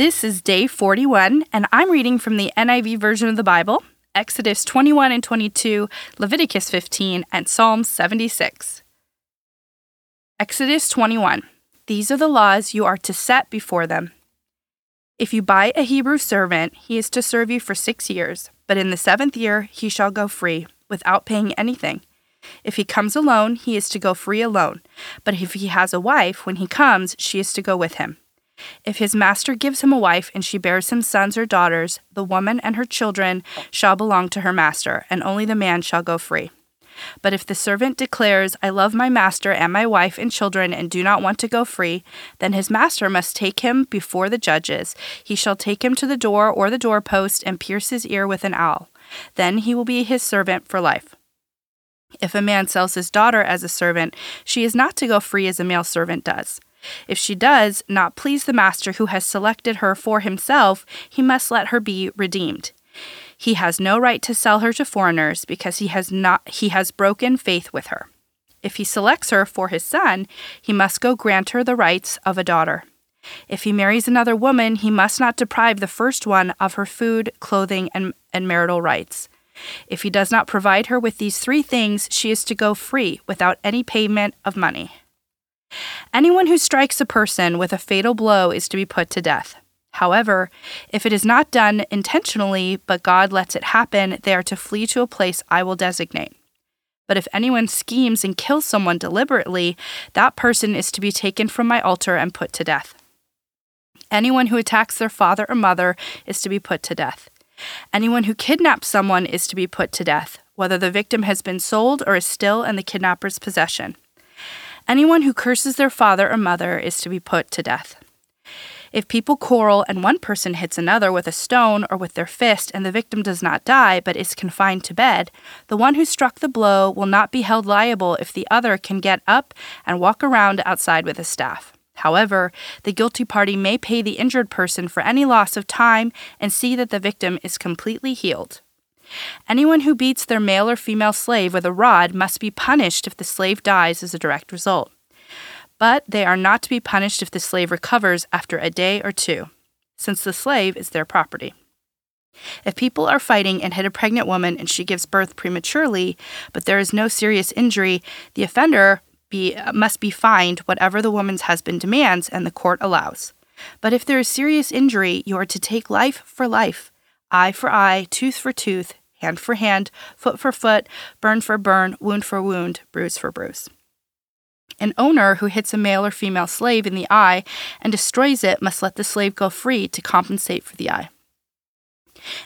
This is day 41, and I'm reading from the NIV version of the Bible, Exodus 21 and 22, Leviticus 15, and Psalm 76. Exodus 21. These are the laws you are to set before them. If you buy a Hebrew servant, he is to serve you for six years, but in the seventh year he shall go free, without paying anything. If he comes alone, he is to go free alone, but if he has a wife, when he comes, she is to go with him. If his master gives him a wife and she bears him sons or daughters, the woman and her children shall belong to her master, and only the man shall go free. But if the servant declares, I love my master and my wife and children and do not want to go free, then his master must take him before the judges. He shall take him to the door or the doorpost and pierce his ear with an awl. Then he will be his servant for life. If a man sells his daughter as a servant, she is not to go free as a male servant does. If she does not please the master who has selected her for himself, he must let her be redeemed. He has no right to sell her to foreigners because he has not he has broken faith with her. If he selects her for his son, he must go grant her the rights of a daughter. If he marries another woman, he must not deprive the first one of her food, clothing, and, and marital rights. If he does not provide her with these three things, she is to go free without any payment of money. Anyone who strikes a person with a fatal blow is to be put to death. However, if it is not done intentionally, but God lets it happen, they are to flee to a place I will designate. But if anyone schemes and kills someone deliberately, that person is to be taken from my altar and put to death. Anyone who attacks their father or mother is to be put to death. Anyone who kidnaps someone is to be put to death, whether the victim has been sold or is still in the kidnapper's possession. Anyone who curses their father or mother is to be put to death. If people quarrel and one person hits another with a stone or with their fist and the victim does not die but is confined to bed, the one who struck the blow will not be held liable if the other can get up and walk around outside with a staff. However, the guilty party may pay the injured person for any loss of time and see that the victim is completely healed. Anyone who beats their male or female slave with a rod must be punished if the slave dies as a direct result. But they are not to be punished if the slave recovers after a day or two, since the slave is their property. If people are fighting and hit a pregnant woman and she gives birth prematurely, but there is no serious injury, the offender be, must be fined whatever the woman's husband demands and the court allows. But if there is serious injury, you are to take life for life, eye for eye, tooth for tooth, hand for hand, foot for foot, burn for burn, wound for wound, bruise for bruise. An owner who hits a male or female slave in the eye and destroys it must let the slave go free to compensate for the eye.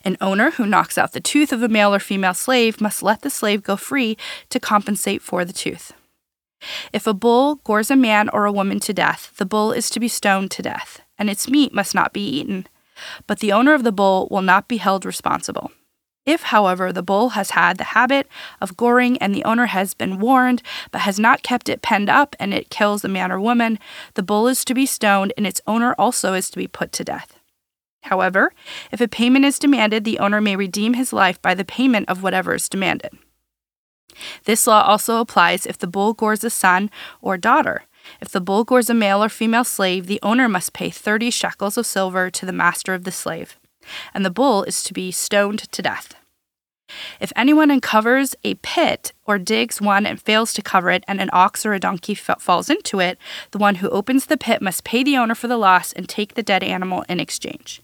An owner who knocks out the tooth of a male or female slave must let the slave go free to compensate for the tooth. If a bull gores a man or a woman to death, the bull is to be stoned to death, and its meat must not be eaten. But the owner of the bull will not be held responsible. If, however, the bull has had the habit of goring and the owner has been warned but has not kept it penned up and it kills a man or woman, the bull is to be stoned and its owner also is to be put to death. However, if a payment is demanded, the owner may redeem his life by the payment of whatever is demanded. This law also applies if the bull gores a son or daughter. If the bull gores a male or female slave, the owner must pay 30 shekels of silver to the master of the slave and the bull is to be stoned to death. If anyone uncovers a pit or digs one and fails to cover it, and an ox or a donkey f- falls into it, the one who opens the pit must pay the owner for the loss and take the dead animal in exchange.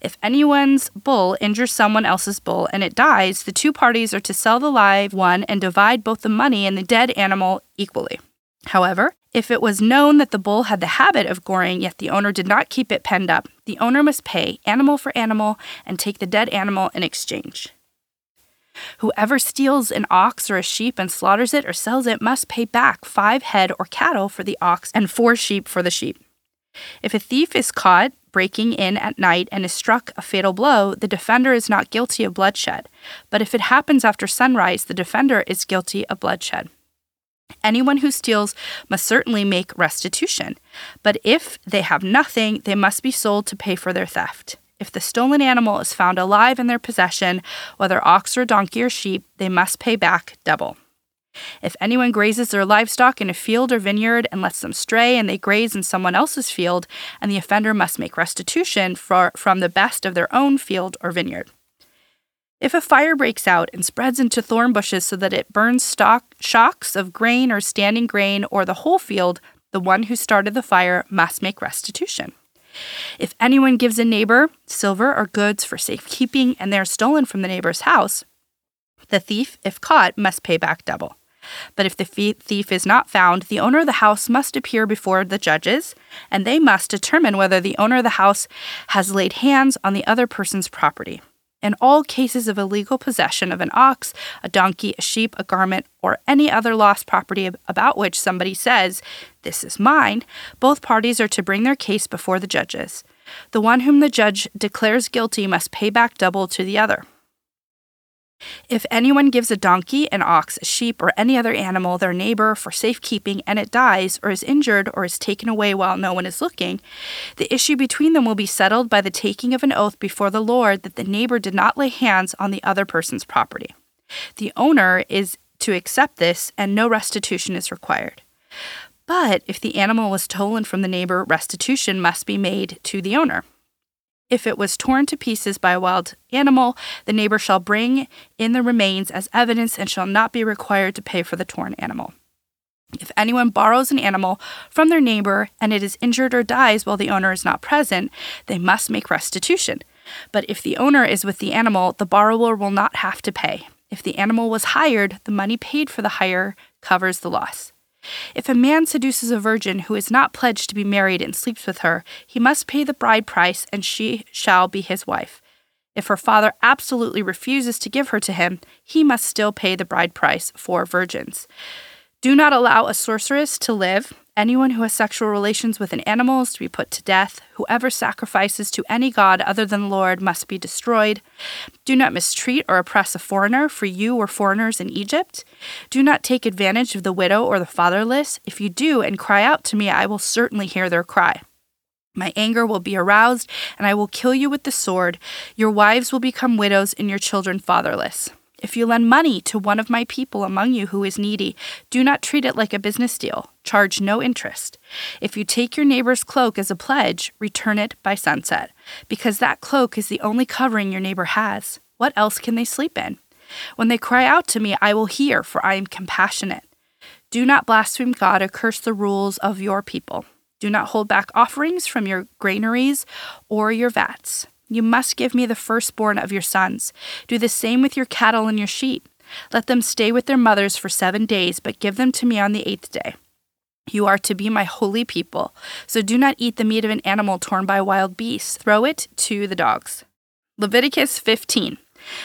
If anyone's bull injures someone else's bull and it dies, the two parties are to sell the live one and divide both the money and the dead animal equally. However, if it was known that the bull had the habit of goring, yet the owner did not keep it penned up, the owner must pay animal for animal and take the dead animal in exchange. Whoever steals an ox or a sheep and slaughters it or sells it must pay back five head or cattle for the ox and four sheep for the sheep. If a thief is caught breaking in at night and is struck a fatal blow, the defender is not guilty of bloodshed. But if it happens after sunrise, the defender is guilty of bloodshed. Anyone who steals must certainly make restitution, but if they have nothing, they must be sold to pay for their theft. If the stolen animal is found alive in their possession, whether ox or donkey or sheep, they must pay back double. If anyone grazes their livestock in a field or vineyard and lets them stray and they graze in someone else's field, and the offender must make restitution for, from the best of their own field or vineyard. If a fire breaks out and spreads into thorn bushes so that it burns stock, shocks of grain or standing grain or the whole field, the one who started the fire must make restitution. If anyone gives a neighbor silver or goods for safekeeping and they are stolen from the neighbor's house, the thief, if caught, must pay back double. But if the thief is not found, the owner of the house must appear before the judges, and they must determine whether the owner of the house has laid hands on the other person's property. In all cases of illegal possession of an ox, a donkey, a sheep, a garment, or any other lost property about which somebody says, This is mine, both parties are to bring their case before the judges. The one whom the judge declares guilty must pay back double to the other. If anyone gives a donkey, an ox, a sheep, or any other animal their neighbor for safekeeping and it dies, or is injured, or is taken away while no one is looking, the issue between them will be settled by the taking of an oath before the Lord that the neighbor did not lay hands on the other person's property. The owner is to accept this, and no restitution is required. But if the animal was stolen from the neighbor, restitution must be made to the owner. If it was torn to pieces by a wild animal, the neighbor shall bring in the remains as evidence and shall not be required to pay for the torn animal. If anyone borrows an animal from their neighbor and it is injured or dies while the owner is not present, they must make restitution. But if the owner is with the animal, the borrower will not have to pay. If the animal was hired, the money paid for the hire covers the loss. If a man seduces a virgin who is not pledged to be married and sleeps with her, he must pay the bride price and she shall be his wife. If her father absolutely refuses to give her to him, he must still pay the bride price for virgins. Do not allow a sorceress to live. Anyone who has sexual relations with an animal is to be put to death. Whoever sacrifices to any god other than the Lord must be destroyed. Do not mistreat or oppress a foreigner, for you were foreigners in Egypt. Do not take advantage of the widow or the fatherless. If you do and cry out to me, I will certainly hear their cry. My anger will be aroused, and I will kill you with the sword. Your wives will become widows, and your children fatherless. If you lend money to one of my people among you who is needy, do not treat it like a business deal. Charge no interest. If you take your neighbor's cloak as a pledge, return it by sunset, because that cloak is the only covering your neighbor has. What else can they sleep in? When they cry out to me, I will hear, for I am compassionate. Do not blaspheme God or curse the rules of your people. Do not hold back offerings from your granaries or your vats. You must give me the firstborn of your sons. Do the same with your cattle and your sheep. Let them stay with their mothers for seven days, but give them to me on the eighth day. You are to be my holy people, so do not eat the meat of an animal torn by wild beasts. Throw it to the dogs. Leviticus 15.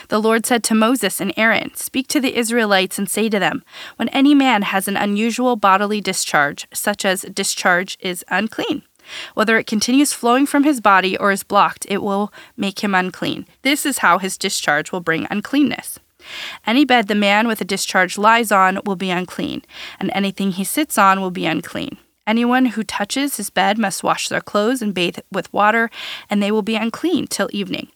The Lord said to Moses and Aaron, Speak to the Israelites and say to them, When any man has an unusual bodily discharge, such as discharge is unclean, whether it continues flowing from his body or is blocked, it will make him unclean. This is how his discharge will bring uncleanness. Any bed the man with a discharge lies on will be unclean, and anything he sits on will be unclean. Anyone who touches his bed must wash their clothes and bathe with water, and they will be unclean till evening.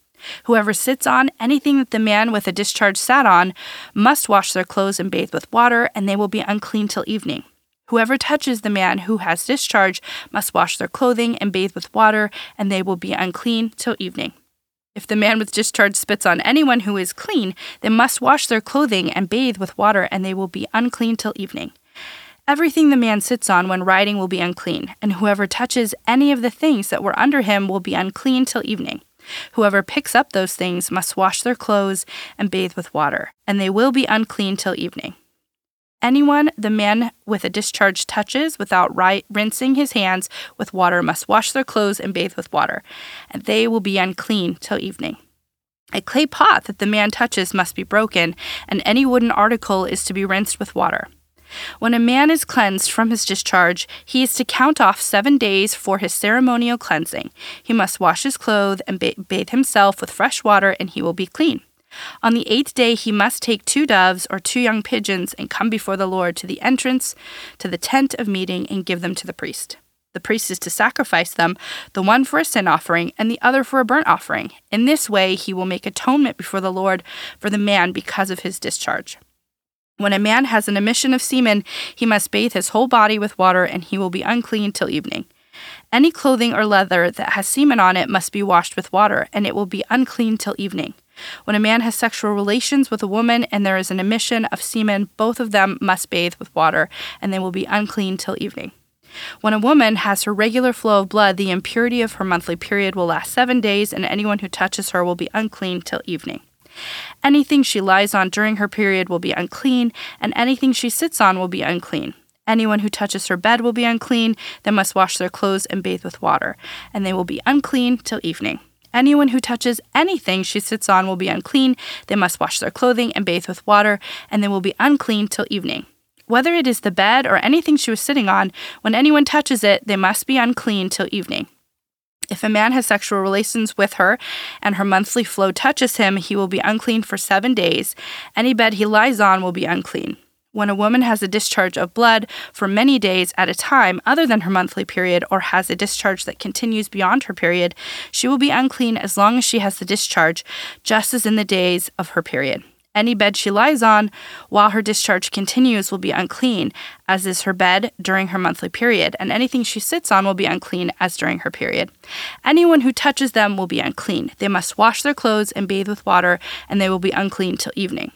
Whoever sits on anything that the man with a discharge sat on must wash their clothes and bathe with water, and they will be unclean till evening. Whoever touches the man who has discharge must wash their clothing and bathe with water, and they will be unclean till evening. If the man with discharge spits on anyone who is clean, they must wash their clothing and bathe with water, and they will be unclean till evening. Everything the man sits on when riding will be unclean, and whoever touches any of the things that were under him will be unclean till evening. Whoever picks up those things must wash their clothes and bathe with water, and they will be unclean till evening. Anyone the man with a discharge touches without rinsing his hands with water must wash their clothes and bathe with water, and they will be unclean till evening. A clay pot that the man touches must be broken, and any wooden article is to be rinsed with water. When a man is cleansed from his discharge, he is to count off seven days for his ceremonial cleansing. He must wash his clothes and bathe himself with fresh water, and he will be clean. On the eighth day, he must take two doves or two young pigeons and come before the Lord to the entrance to the tent of meeting and give them to the priest. The priest is to sacrifice them, the one for a sin offering and the other for a burnt offering. In this way, he will make atonement before the Lord for the man because of his discharge. When a man has an emission of semen, he must bathe his whole body with water, and he will be unclean till evening. Any clothing or leather that has semen on it must be washed with water, and it will be unclean till evening. When a man has sexual relations with a woman and there is an emission of semen, both of them must bathe with water, and they will be unclean till evening. When a woman has her regular flow of blood, the impurity of her monthly period will last seven days, and anyone who touches her will be unclean till evening. Anything she lies on during her period will be unclean, and anything she sits on will be unclean. Anyone who touches her bed will be unclean, they must wash their clothes and bathe with water, and they will be unclean till evening. Anyone who touches anything she sits on will be unclean, they must wash their clothing and bathe with water, and they will be unclean till evening. Whether it is the bed or anything she was sitting on, when anyone touches it, they must be unclean till evening. If a man has sexual relations with her and her monthly flow touches him, he will be unclean for seven days. Any bed he lies on will be unclean. When a woman has a discharge of blood for many days at a time other than her monthly period or has a discharge that continues beyond her period, she will be unclean as long as she has the discharge, just as in the days of her period. Any bed she lies on while her discharge continues will be unclean, as is her bed during her monthly period, and anything she sits on will be unclean as during her period. Anyone who touches them will be unclean. They must wash their clothes and bathe with water, and they will be unclean till evening.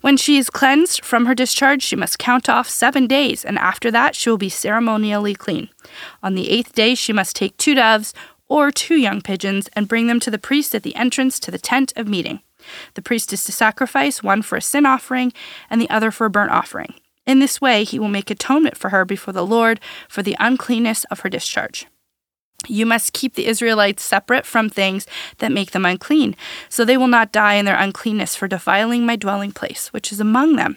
When she is cleansed from her discharge, she must count off seven days, and after that she will be ceremonially clean. On the eighth day, she must take two doves or two young pigeons and bring them to the priest at the entrance to the tent of meeting. The priest is to sacrifice one for a sin offering and the other for a burnt offering. In this way, he will make atonement for her before the Lord for the uncleanness of her discharge. You must keep the Israelites separate from things that make them unclean, so they will not die in their uncleanness for defiling my dwelling place, which is among them.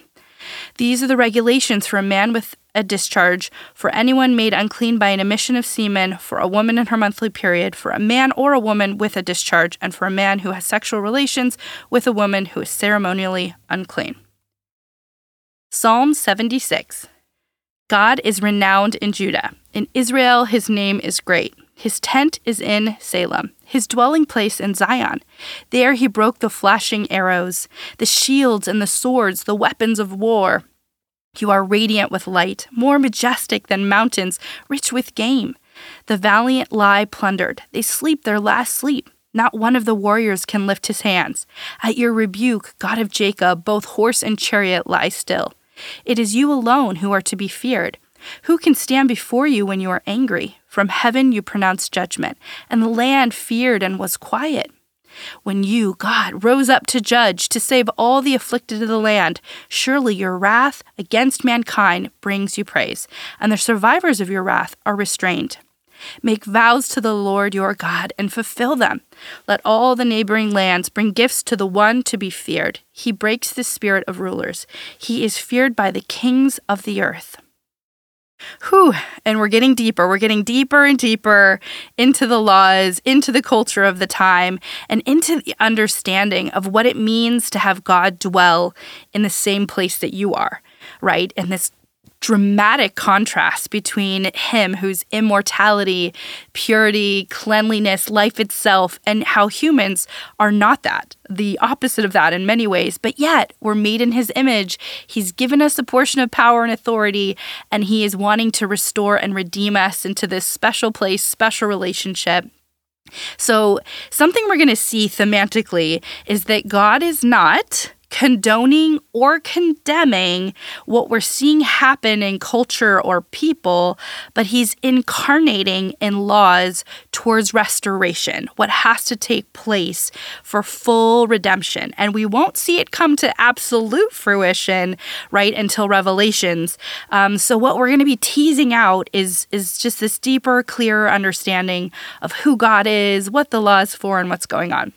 These are the regulations for a man with a discharge, for anyone made unclean by an emission of semen, for a woman in her monthly period, for a man or a woman with a discharge, and for a man who has sexual relations with a woman who is ceremonially unclean. Psalm 76 God is renowned in Judah. In Israel, his name is great. His tent is in Salem, his dwelling place in Zion. There he broke the flashing arrows, the shields and the swords, the weapons of war. You are radiant with light, more majestic than mountains, rich with game. The valiant lie plundered. They sleep their last sleep. Not one of the warriors can lift his hands. At your rebuke, God of Jacob, both horse and chariot lie still. It is you alone who are to be feared. Who can stand before you when you are angry? From heaven you pronounced judgment, and the land feared and was quiet. When you, God, rose up to judge, to save all the afflicted of the land, surely your wrath against mankind brings you praise, and the survivors of your wrath are restrained. Make vows to the Lord your God and fulfill them. Let all the neighboring lands bring gifts to the one to be feared. He breaks the spirit of rulers. He is feared by the kings of the earth. Whew. And we're getting deeper. We're getting deeper and deeper into the laws, into the culture of the time, and into the understanding of what it means to have God dwell in the same place that you are, right? And this dramatic contrast between him, whose immortality, purity, cleanliness, life itself, and how humans are not that, the opposite of that in many ways. But yet, we're made in his image. He's given us a portion of power and authority, and he is wanting to restore and redeem us into this special place, special relationship. So, something we're going to see thematically is that God is not condoning or condemning what we're seeing happen in culture or people, but he's incarnating in laws towards restoration, what has to take place for full redemption. And we won't see it come to absolute fruition, right, until Revelations. Um, so what we're going to be teasing out is is just this deeper, clearer understanding of who God is, what the law is for, and what's going on.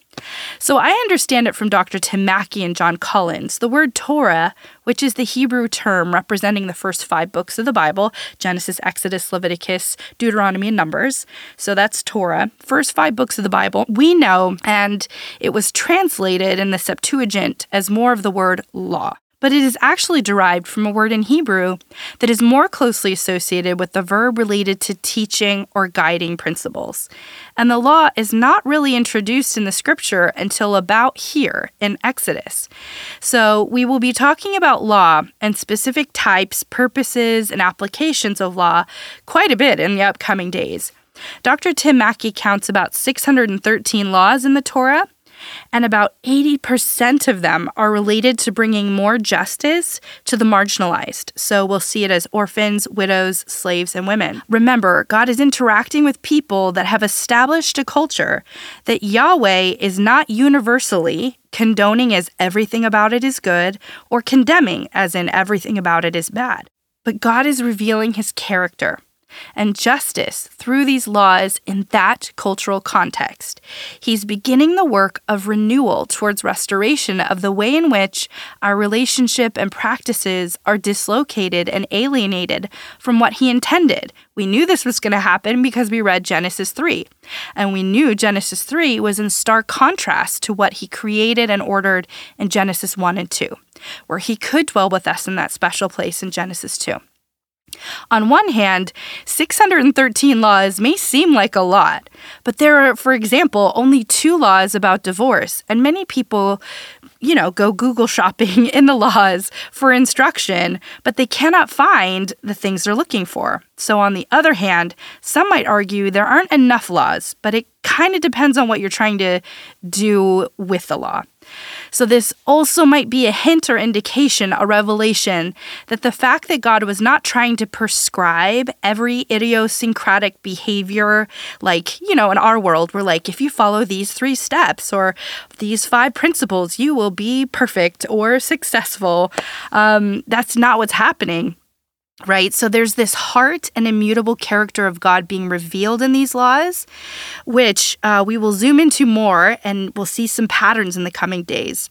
So I understand it from Dr. Tim Mackie and John Collins. The word Torah, which is the Hebrew term representing the first five books of the Bible Genesis, Exodus, Leviticus, Deuteronomy, and Numbers. So that's Torah, first five books of the Bible. We know, and it was translated in the Septuagint as more of the word law but it is actually derived from a word in Hebrew that is more closely associated with the verb related to teaching or guiding principles. And the law is not really introduced in the scripture until about here in Exodus. So we will be talking about law and specific types, purposes, and applications of law quite a bit in the upcoming days. Dr. Tim Mackie counts about 613 laws in the Torah, and about 80% of them are related to bringing more justice to the marginalized. So we'll see it as orphans, widows, slaves, and women. Remember, God is interacting with people that have established a culture that Yahweh is not universally condoning as everything about it is good or condemning as in everything about it is bad. But God is revealing his character and justice through these laws in that cultural context. He's beginning the work of renewal towards restoration of the way in which our relationship and practices are dislocated and alienated from what he intended. We knew this was going to happen because we read Genesis 3. And we knew Genesis 3 was in stark contrast to what he created and ordered in Genesis 1 and 2, where he could dwell with us in that special place in Genesis 2. On one hand, 613 laws may seem like a lot, but there are, for example, only two laws about divorce, and many people, you know, go Google shopping in the laws for instruction, but they cannot find the things they're looking for. So, on the other hand, some might argue there aren't enough laws, but it kind of depends on what you're trying to do with the law. So, this also might be a hint or indication, a revelation, that the fact that God was not trying to prescribe every idiosyncratic behavior, like, you know, in our world, we're like, if you follow these three steps or these five principles, you will be perfect or successful. Um, that's not what's happening right? So there's this heart and immutable character of God being revealed in these laws, which uh, we will zoom into more and we'll see some patterns in the coming days.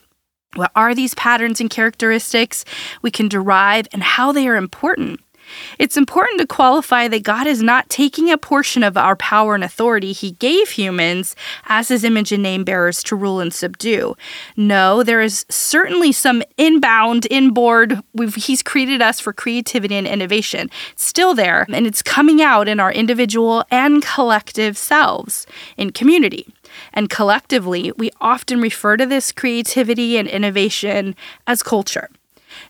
What are these patterns and characteristics we can derive and how they are important? It's important to qualify that God is not taking a portion of our power and authority He gave humans as His image and name bearers to rule and subdue. No, there is certainly some inbound, inboard, He's created us for creativity and innovation. It's still there, and it's coming out in our individual and collective selves in community. And collectively, we often refer to this creativity and innovation as culture.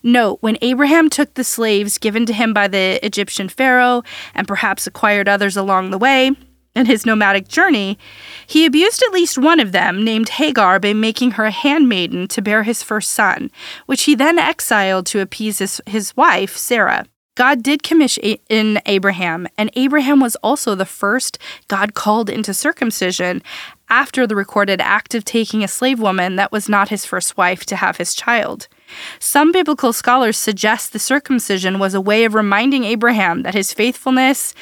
Note, when Abraham took the slaves given to him by the Egyptian Pharaoh and perhaps acquired others along the way, in his nomadic journey, he abused at least one of them, named Hagar, by making her a handmaiden to bear his first son, which he then exiled to appease his, his wife, Sarah. God did commission in Abraham, and Abraham was also the first God called into circumcision after the recorded act of taking a slave woman that was not his first wife to have his child. Some biblical scholars suggest the circumcision was a way of reminding Abraham that his faithfulness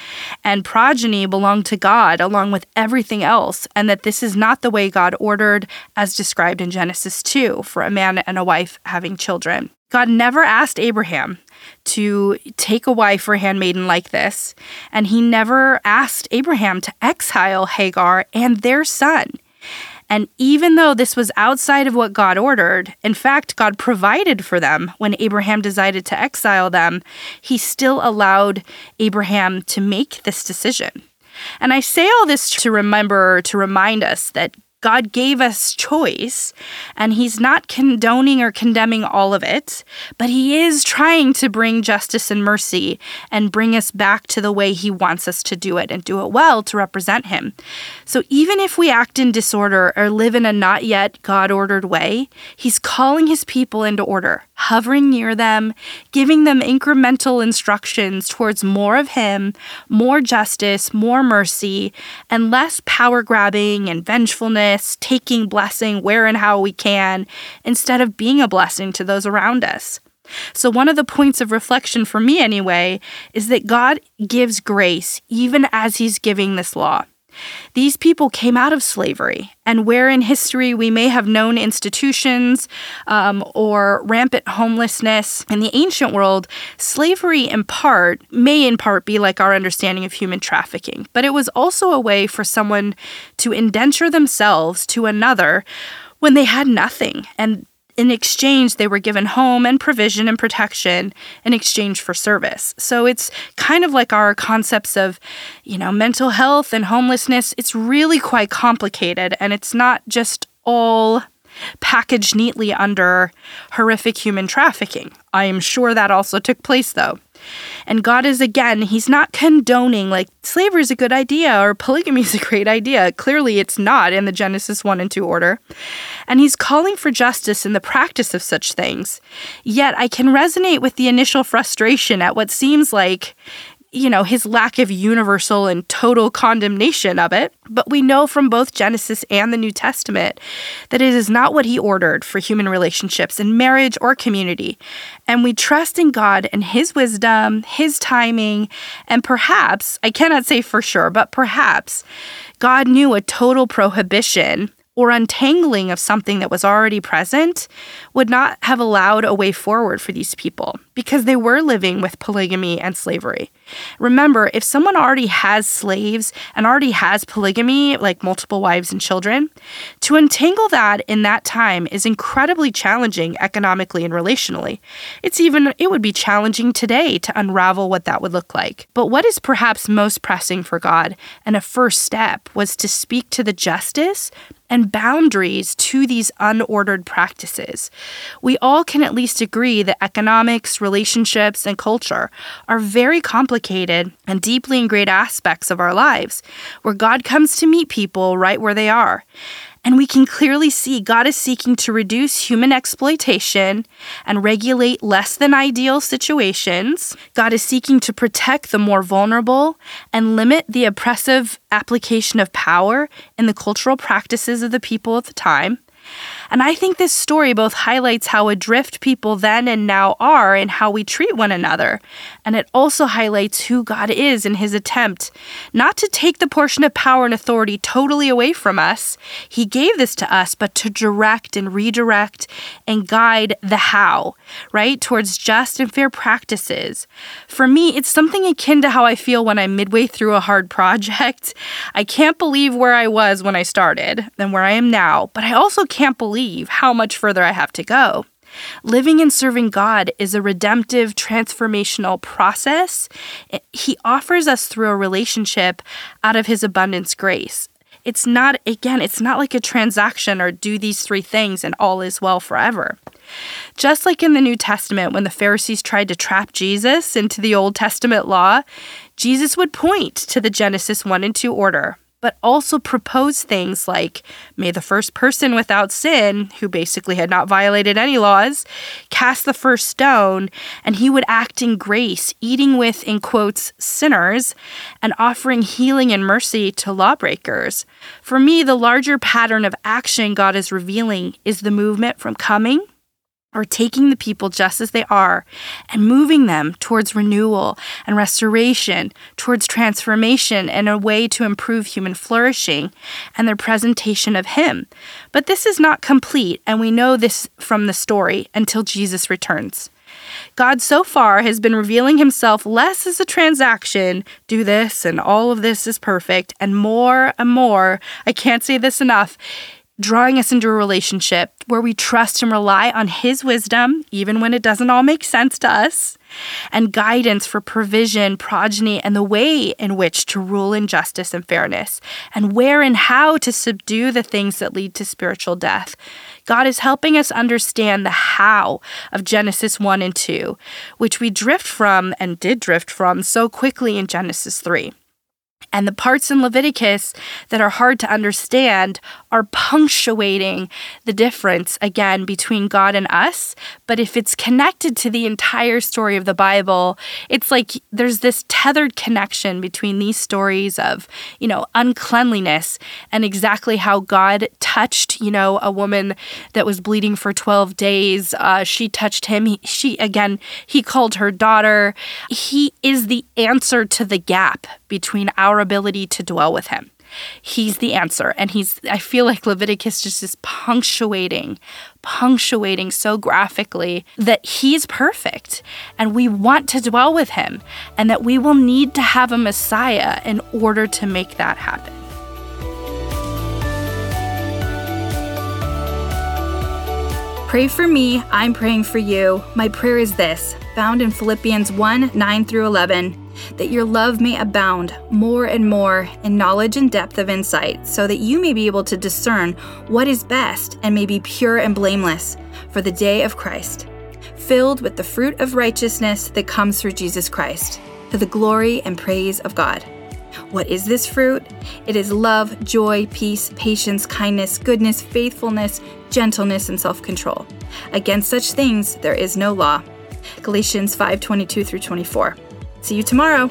and progeny belonged to God along with everything else, and that this is not the way God ordered, as described in Genesis 2, for a man and a wife having children. God never asked Abraham to take a wife or handmaiden like this, and he never asked Abraham to exile Hagar and their son. And even though this was outside of what God ordered, in fact, God provided for them when Abraham decided to exile them, he still allowed Abraham to make this decision. And I say all this to remember, to remind us that God gave us choice, and He's not condoning or condemning all of it, but He is trying to bring justice and mercy and bring us back to the way He wants us to do it and do it well to represent Him. So even if we act in disorder or live in a not yet God ordered way, He's calling His people into order, hovering near them, giving them incremental instructions towards more of Him, more justice, more mercy, and less power grabbing and vengefulness taking blessing where and how we can, instead of being a blessing to those around us. So, one of the points of reflection for me, anyway, is that God gives grace even as He's giving this law. These people came out of slavery, and where in history we may have known institutions um, or rampant homelessness in the ancient world, slavery in part may in part be like our understanding of human trafficking, but it was also a way for someone to indenture themselves to another when they had nothing and in exchange, they were given home and provision and protection in exchange for service. So it's kind of like our concepts of, you know, mental health and homelessness. It's really quite complicated, and it's not just all packaged neatly under horrific human trafficking. I am sure that also took place, though. And God is again, He's not condoning like slavery is a good idea or polygamy is a great idea. Clearly, it's not in the Genesis 1 and 2 order. And He's calling for justice in the practice of such things. Yet, I can resonate with the initial frustration at what seems like you know, his lack of universal and total condemnation of it. But we know from both Genesis and the New Testament that it is not what he ordered for human relationships in marriage or community. And we trust in God and his wisdom, his timing, and perhaps, I cannot say for sure, but perhaps God knew a total prohibition or untangling of something that was already present would not have allowed a way forward for these people because they were living with polygamy and slavery. Remember, if someone already has slaves and already has polygamy, like multiple wives and children, to untangle that in that time is incredibly challenging economically and relationally. It's even, it would be challenging today to unravel what that would look like. But what is perhaps most pressing for God and a first step was to speak to the justice and boundaries to these unordered practices. We all can at least agree that economics, relationships, and culture are very complicated and deeply ingrained aspects of our lives, where God comes to meet people right where they are. And we can clearly see God is seeking to reduce human exploitation and regulate less than ideal situations. God is seeking to protect the more vulnerable and limit the oppressive application of power in the cultural practices of the people at the time. And I think this story both highlights how adrift people then and now are and how we treat one another. And it also highlights who God is in his attempt not to take the portion of power and authority totally away from us. He gave this to us, but to direct and redirect and guide the how, right? Towards just and fair practices. For me, it's something akin to how I feel when I'm midway through a hard project. I can't believe where I was when I started and where I am now, but I also can't believe believe how much further I have to go. Living and serving God is a redemptive, transformational process. He offers us through a relationship out of His abundance grace. It's not, again, it's not like a transaction or do these three things and all is well forever. Just like in the New Testament, when the Pharisees tried to trap Jesus into the Old Testament law, Jesus would point to the Genesis 1 and 2 order but also propose things like may the first person without sin, who basically had not violated any laws, cast the first stone, and he would act in grace, eating with, in quotes, sinners, and offering healing and mercy to lawbreakers. For me, the larger pattern of action God is revealing is the movement from coming or taking the people just as they are and moving them towards renewal and restoration, towards transformation and a way to improve human flourishing and their presentation of Him. But this is not complete, and we know this from the story until Jesus returns. God so far has been revealing himself less as a transaction, do this and all of this is perfect, and more and more, I can't say this enough, drawing us into a relationship where we trust and rely on His wisdom, even when it doesn't all make sense to us, and guidance for provision, progeny, and the way in which to rule in justice and fairness, and where and how to subdue the things that lead to spiritual death. God is helping us understand the how of Genesis 1 and 2, which we drift from and did drift from so quickly in Genesis 3. And the parts in Leviticus that are hard to understand are punctuating the difference, again, between God and us. But if it's connected to the entire story of the Bible, it's like there's this tethered connection between these stories of, you know, uncleanliness and exactly how God touched, you know, a woman that was bleeding for 12 days. Uh, she touched him. He, she, again, he called her daughter. He is the answer to the gap between our ability to dwell with Him. he's the answer. And he's, I feel like Leviticus just is punctuating, punctuating so graphically that he's perfect and we want to dwell with him and that we will need to have a Messiah in order to make that happen. Pray for me, I'm praying for you. My prayer is this, found in Philippians 1 9 through 11 that your love may abound more and more in knowledge and depth of insight, so that you may be able to discern what is best and may be pure and blameless for the day of Christ, filled with the fruit of righteousness that comes through Jesus Christ, to the glory and praise of God. What is this fruit? It is love, joy, peace, patience, kindness, goodness, faithfulness, gentleness, and self control. Against such things there is no law. Galatians 5 22 through 24. See you tomorrow.